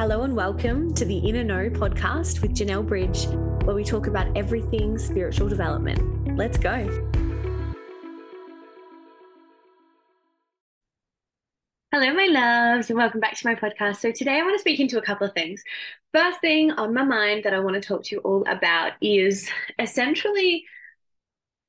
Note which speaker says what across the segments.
Speaker 1: Hello and welcome to the Inner Know podcast with Janelle Bridge, where we talk about everything spiritual development. Let's go. Hello, my loves, and welcome back to my podcast. So, today I want to speak into a couple of things. First thing on my mind that I want to talk to you all about is essentially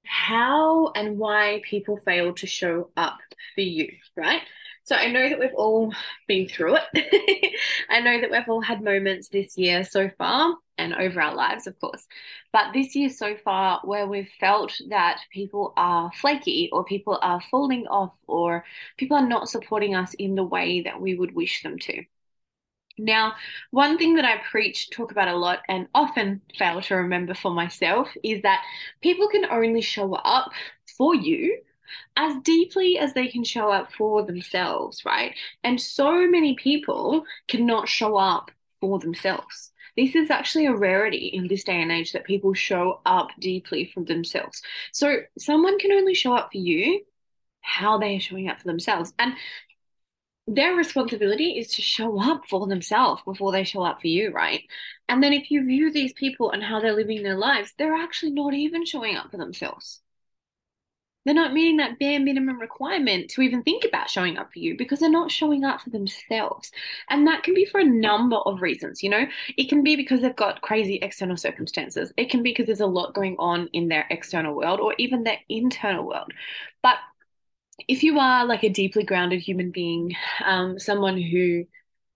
Speaker 1: how and why people fail to show up for you, right? So I know that we've all been through it. I know that we've all had moments this year so far and over our lives, of course. But this year so far, where we've felt that people are flaky or people are falling off or people are not supporting us in the way that we would wish them to. Now, one thing that I preach, talk about a lot, and often fail to remember for myself is that people can only show up for you as deeply as they can show up for themselves, right? And so many people cannot show up for themselves. This is actually a rarity in this day and age that people show up deeply for themselves. So someone can only show up for you how they are showing up for themselves. And their responsibility is to show up for themselves before they show up for you, right? And then if you view these people and how they're living their lives, they're actually not even showing up for themselves they're not meeting that bare minimum requirement to even think about showing up for you because they're not showing up for themselves. And that can be for a number of reasons. You know, it can be because they've got crazy external circumstances, it can be because there's a lot going on in their external world or even their internal world. But if you are like a deeply grounded human being, um, someone who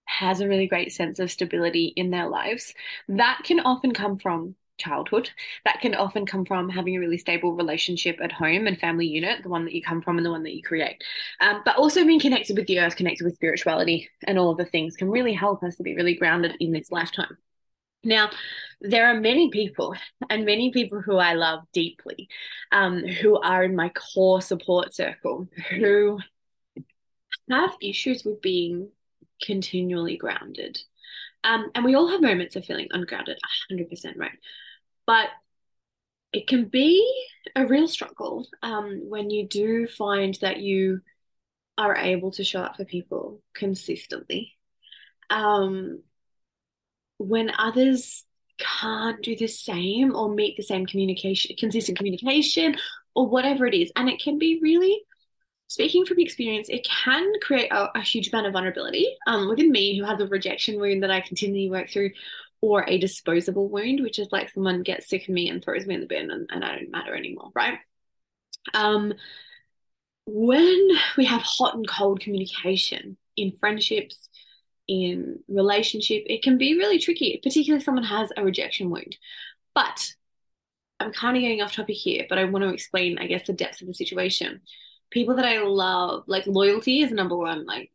Speaker 1: has a really great sense of stability in their lives, that can often come from childhood. That can often come from having a really stable relationship at home and family unit, the one that you come from and the one that you create. Um, but also being connected with the earth, connected with spirituality, and all of the things can really help us to be really grounded in this lifetime. Now, there are many people, and many people who I love deeply, um, who are in my core support circle, who have issues with being continually grounded. Um, and we all have moments of feeling ungrounded, 100%, right? But it can be a real struggle um, when you do find that you are able to show up for people consistently. Um, when others can't do the same or meet the same communication, consistent communication, or whatever it is. And it can be really, speaking from experience, it can create a, a huge amount of vulnerability um, within me who have the rejection wound that I continually work through or a disposable wound, which is like someone gets sick of me and throws me in the bin and, and I don't matter anymore, right? Um, when we have hot and cold communication in friendships, in relationship, it can be really tricky, particularly if someone has a rejection wound. But I'm kind of getting off topic here, but I want to explain, I guess, the depth of the situation. People that I love, like loyalty is number one. Like,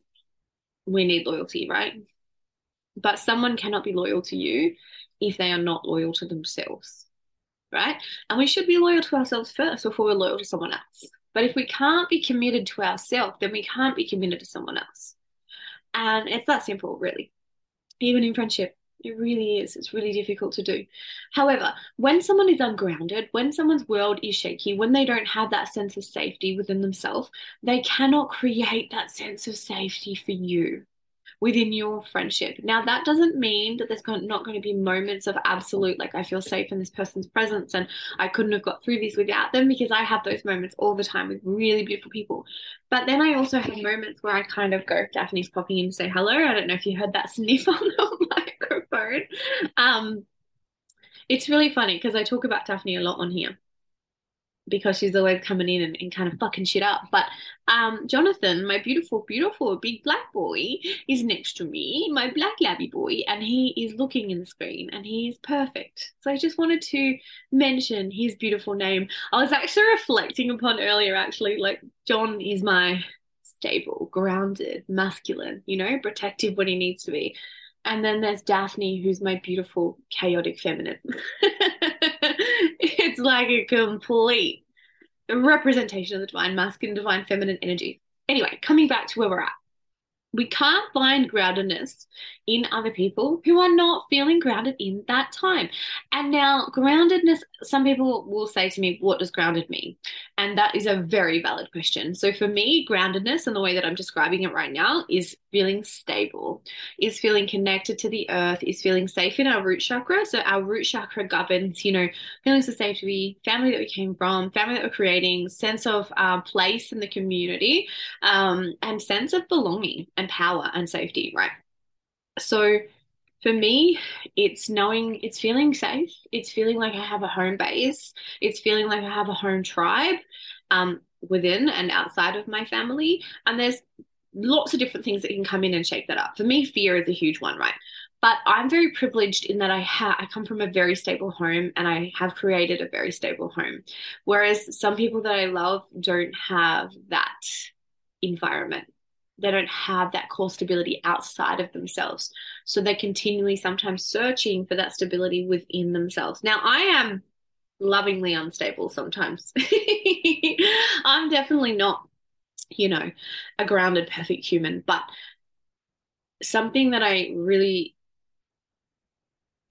Speaker 1: we need loyalty, right? But someone cannot be loyal to you if they are not loyal to themselves, right? And we should be loyal to ourselves first before we're loyal to someone else. But if we can't be committed to ourselves, then we can't be committed to someone else. And it's that simple, really. Even in friendship, it really is. It's really difficult to do. However, when someone is ungrounded, when someone's world is shaky, when they don't have that sense of safety within themselves, they cannot create that sense of safety for you within your friendship. Now, that doesn't mean that there's not going to be moments of absolute, like, I feel safe in this person's presence and I couldn't have got through this without them because I have those moments all the time with really beautiful people. But then I also have moments where I kind of go, Daphne's popping in to say hello. I don't know if you heard that sniff on the microphone. Um, it's really funny because I talk about Daphne a lot on here because she's always coming in and, and, kind of fucking shit up. But um, Jonathan, my beautiful, beautiful big black boy, is next to me, my black labby boy, and he is looking in the screen and he is perfect. So I just wanted to mention his beautiful name. I was actually reflecting upon earlier, actually, like John is my stable, grounded, masculine, you know, protective when he needs to be. And then there's Daphne, who's my beautiful, chaotic feminine. like a complete representation of the divine masculine, divine feminine energy. Anyway, coming back to where we're at. We can't find groundedness in other people who are not feeling grounded in that time. And now, groundedness, some people will say to me, What does grounded mean? And that is a very valid question. So, for me, groundedness and the way that I'm describing it right now is feeling stable, is feeling connected to the earth, is feeling safe in our root chakra. So, our root chakra governs, you know, feelings of safety, family that we came from, family that we're creating, sense of uh, place in the community, um, and sense of belonging and power and safety, right? So for me, it's knowing, it's feeling safe. It's feeling like I have a home base. It's feeling like I have a home tribe um, within and outside of my family. And there's lots of different things that can come in and shake that up. For me, fear is a huge one, right? But I'm very privileged in that I have I come from a very stable home and I have created a very stable home. Whereas some people that I love don't have that environment they don't have that core stability outside of themselves. So they're continually sometimes searching for that stability within themselves. Now, I am lovingly unstable sometimes. I'm definitely not, you know, a grounded, perfect human, but something that I really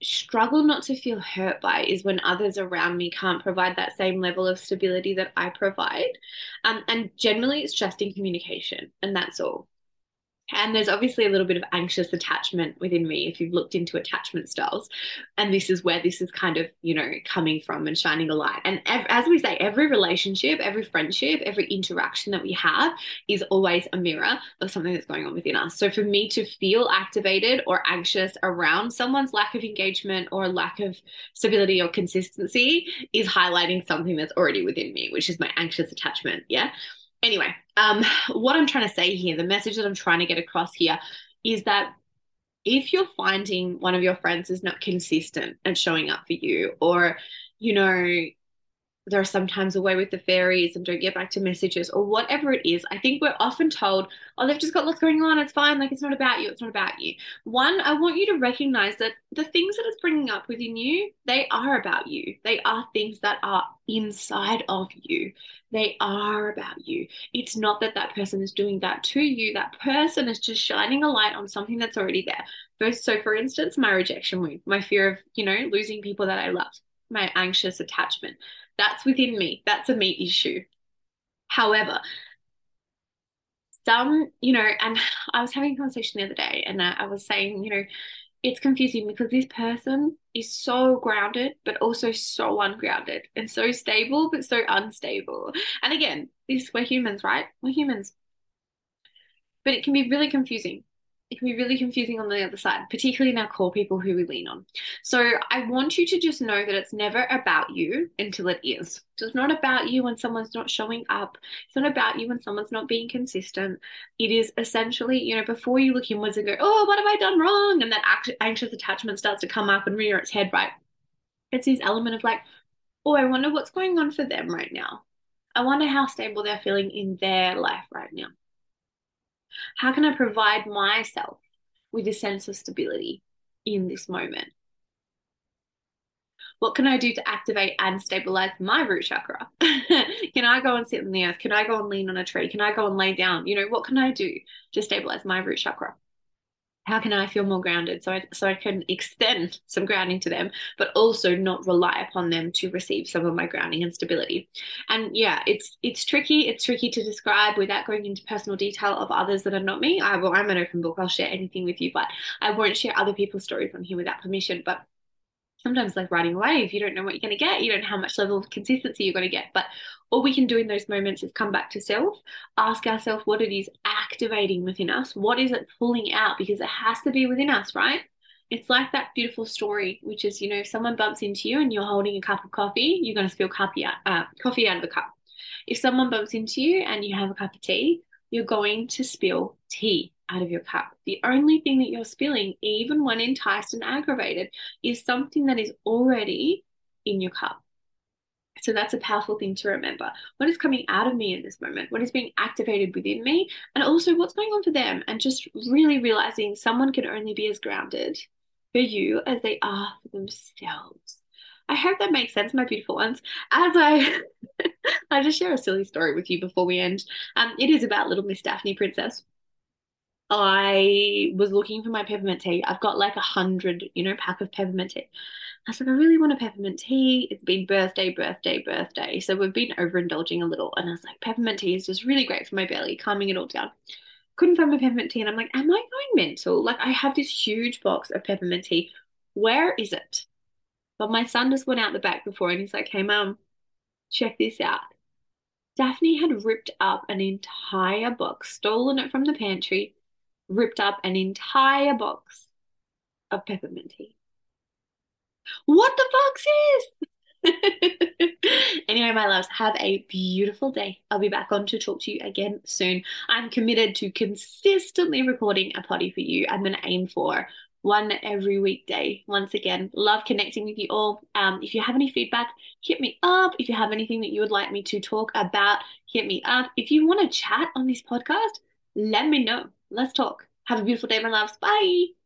Speaker 1: struggle not to feel hurt by is when others around me can't provide that same level of stability that I provide. Um, and generally, it's just in communication, and that's all. And there's obviously a little bit of anxious attachment within me if you've looked into attachment styles. And this is where this is kind of, you know, coming from and shining a light. And ev- as we say, every relationship, every friendship, every interaction that we have is always a mirror of something that's going on within us. So for me to feel activated or anxious around someone's lack of engagement or lack of stability or consistency is highlighting something that's already within me, which is my anxious attachment. Yeah anyway, um, what I'm trying to say here, the message that I'm trying to get across here is that if you're finding one of your friends is not consistent and showing up for you, or, you know, there are sometimes away with the fairies and don't get back to messages or whatever it is. I think we're often told, oh, they've just got lots going on. It's fine. Like, it's not about you. It's not about you. One, I want you to recognize that the things that it's bringing up within you, they are about you. They are things that are inside of you. They are about you. It's not that that person is doing that to you. That person is just shining a light on something that's already there. So for instance, my rejection wound, my fear of, you know, losing people that I loved, my anxious attachment that's within me. That's a me issue. However, some, you know, and I was having a conversation the other day and I was saying, you know, it's confusing because this person is so grounded, but also so ungrounded and so stable, but so unstable. And again, this we're humans, right? We're humans. But it can be really confusing it can be really confusing on the other side, particularly in our core people who we lean on. So I want you to just know that it's never about you until it is. So it's not about you when someone's not showing up. It's not about you when someone's not being consistent. It is essentially, you know, before you look inwards and go, oh, what have I done wrong? And that anxious attachment starts to come up and rear its head, right? It's this element of like, oh, I wonder what's going on for them right now. I wonder how stable they're feeling in their life right now. How can I provide myself with a sense of stability in this moment? What can I do to activate and stabilize my root chakra? can I go and sit in the earth? Can I go and lean on a tree? Can I go and lay down? You know, what can I do to stabilize my root chakra? How can I feel more grounded so I, so I can extend some grounding to them, but also not rely upon them to receive some of my grounding and stability. And yeah, it's it's tricky. It's tricky to describe without going into personal detail of others that are not me. I will, I'm an open book. I'll share anything with you, but I won't share other people's stories on here without permission. But sometimes like riding a wave, you don't know what you're going to get. You don't know how much level of consistency you're going to get. But all we can do in those moments is come back to self, ask ourselves what it is activating within us. What is it pulling out? Because it has to be within us, right? It's like that beautiful story, which is, you know, if someone bumps into you and you're holding a cup of coffee, you're going to spill coffee out, uh, coffee out of the cup. If someone bumps into you and you have a cup of tea, you're going to spill tea out of your cup. The only thing that you're spilling, even when enticed and aggravated, is something that is already in your cup. So that's a powerful thing to remember. What is coming out of me in this moment? What is being activated within me? And also what's going on for them? And just really realizing someone can only be as grounded for you as they are for themselves. I hope that makes sense, my beautiful ones. As I I just share a silly story with you before we end. Um, it is about little Miss Daphne Princess I was looking for my peppermint tea. I've got like a hundred, you know, pack of peppermint tea. I said, I really want a peppermint tea. It's been birthday, birthday, birthday. So we've been overindulging a little. And I was like, peppermint tea is just really great for my belly, calming it all down. Couldn't find my peppermint tea. And I'm like, am I going mental? Like, I have this huge box of peppermint tea. Where is it? But my son just went out the back before and he's like, hey, mum, check this out. Daphne had ripped up an entire box, stolen it from the pantry, ripped up an entire box of peppermint tea. What the box is? anyway, my loves, have a beautiful day. I'll be back on to talk to you again soon. I'm committed to consistently recording a potty for you. I'm going to aim for one every weekday. Once again, love connecting with you all. Um, if you have any feedback, hit me up. If you have anything that you would like me to talk about, hit me up. If you want to chat on this podcast, let me know. Let's talk. Have a beautiful day, my loves. Bye.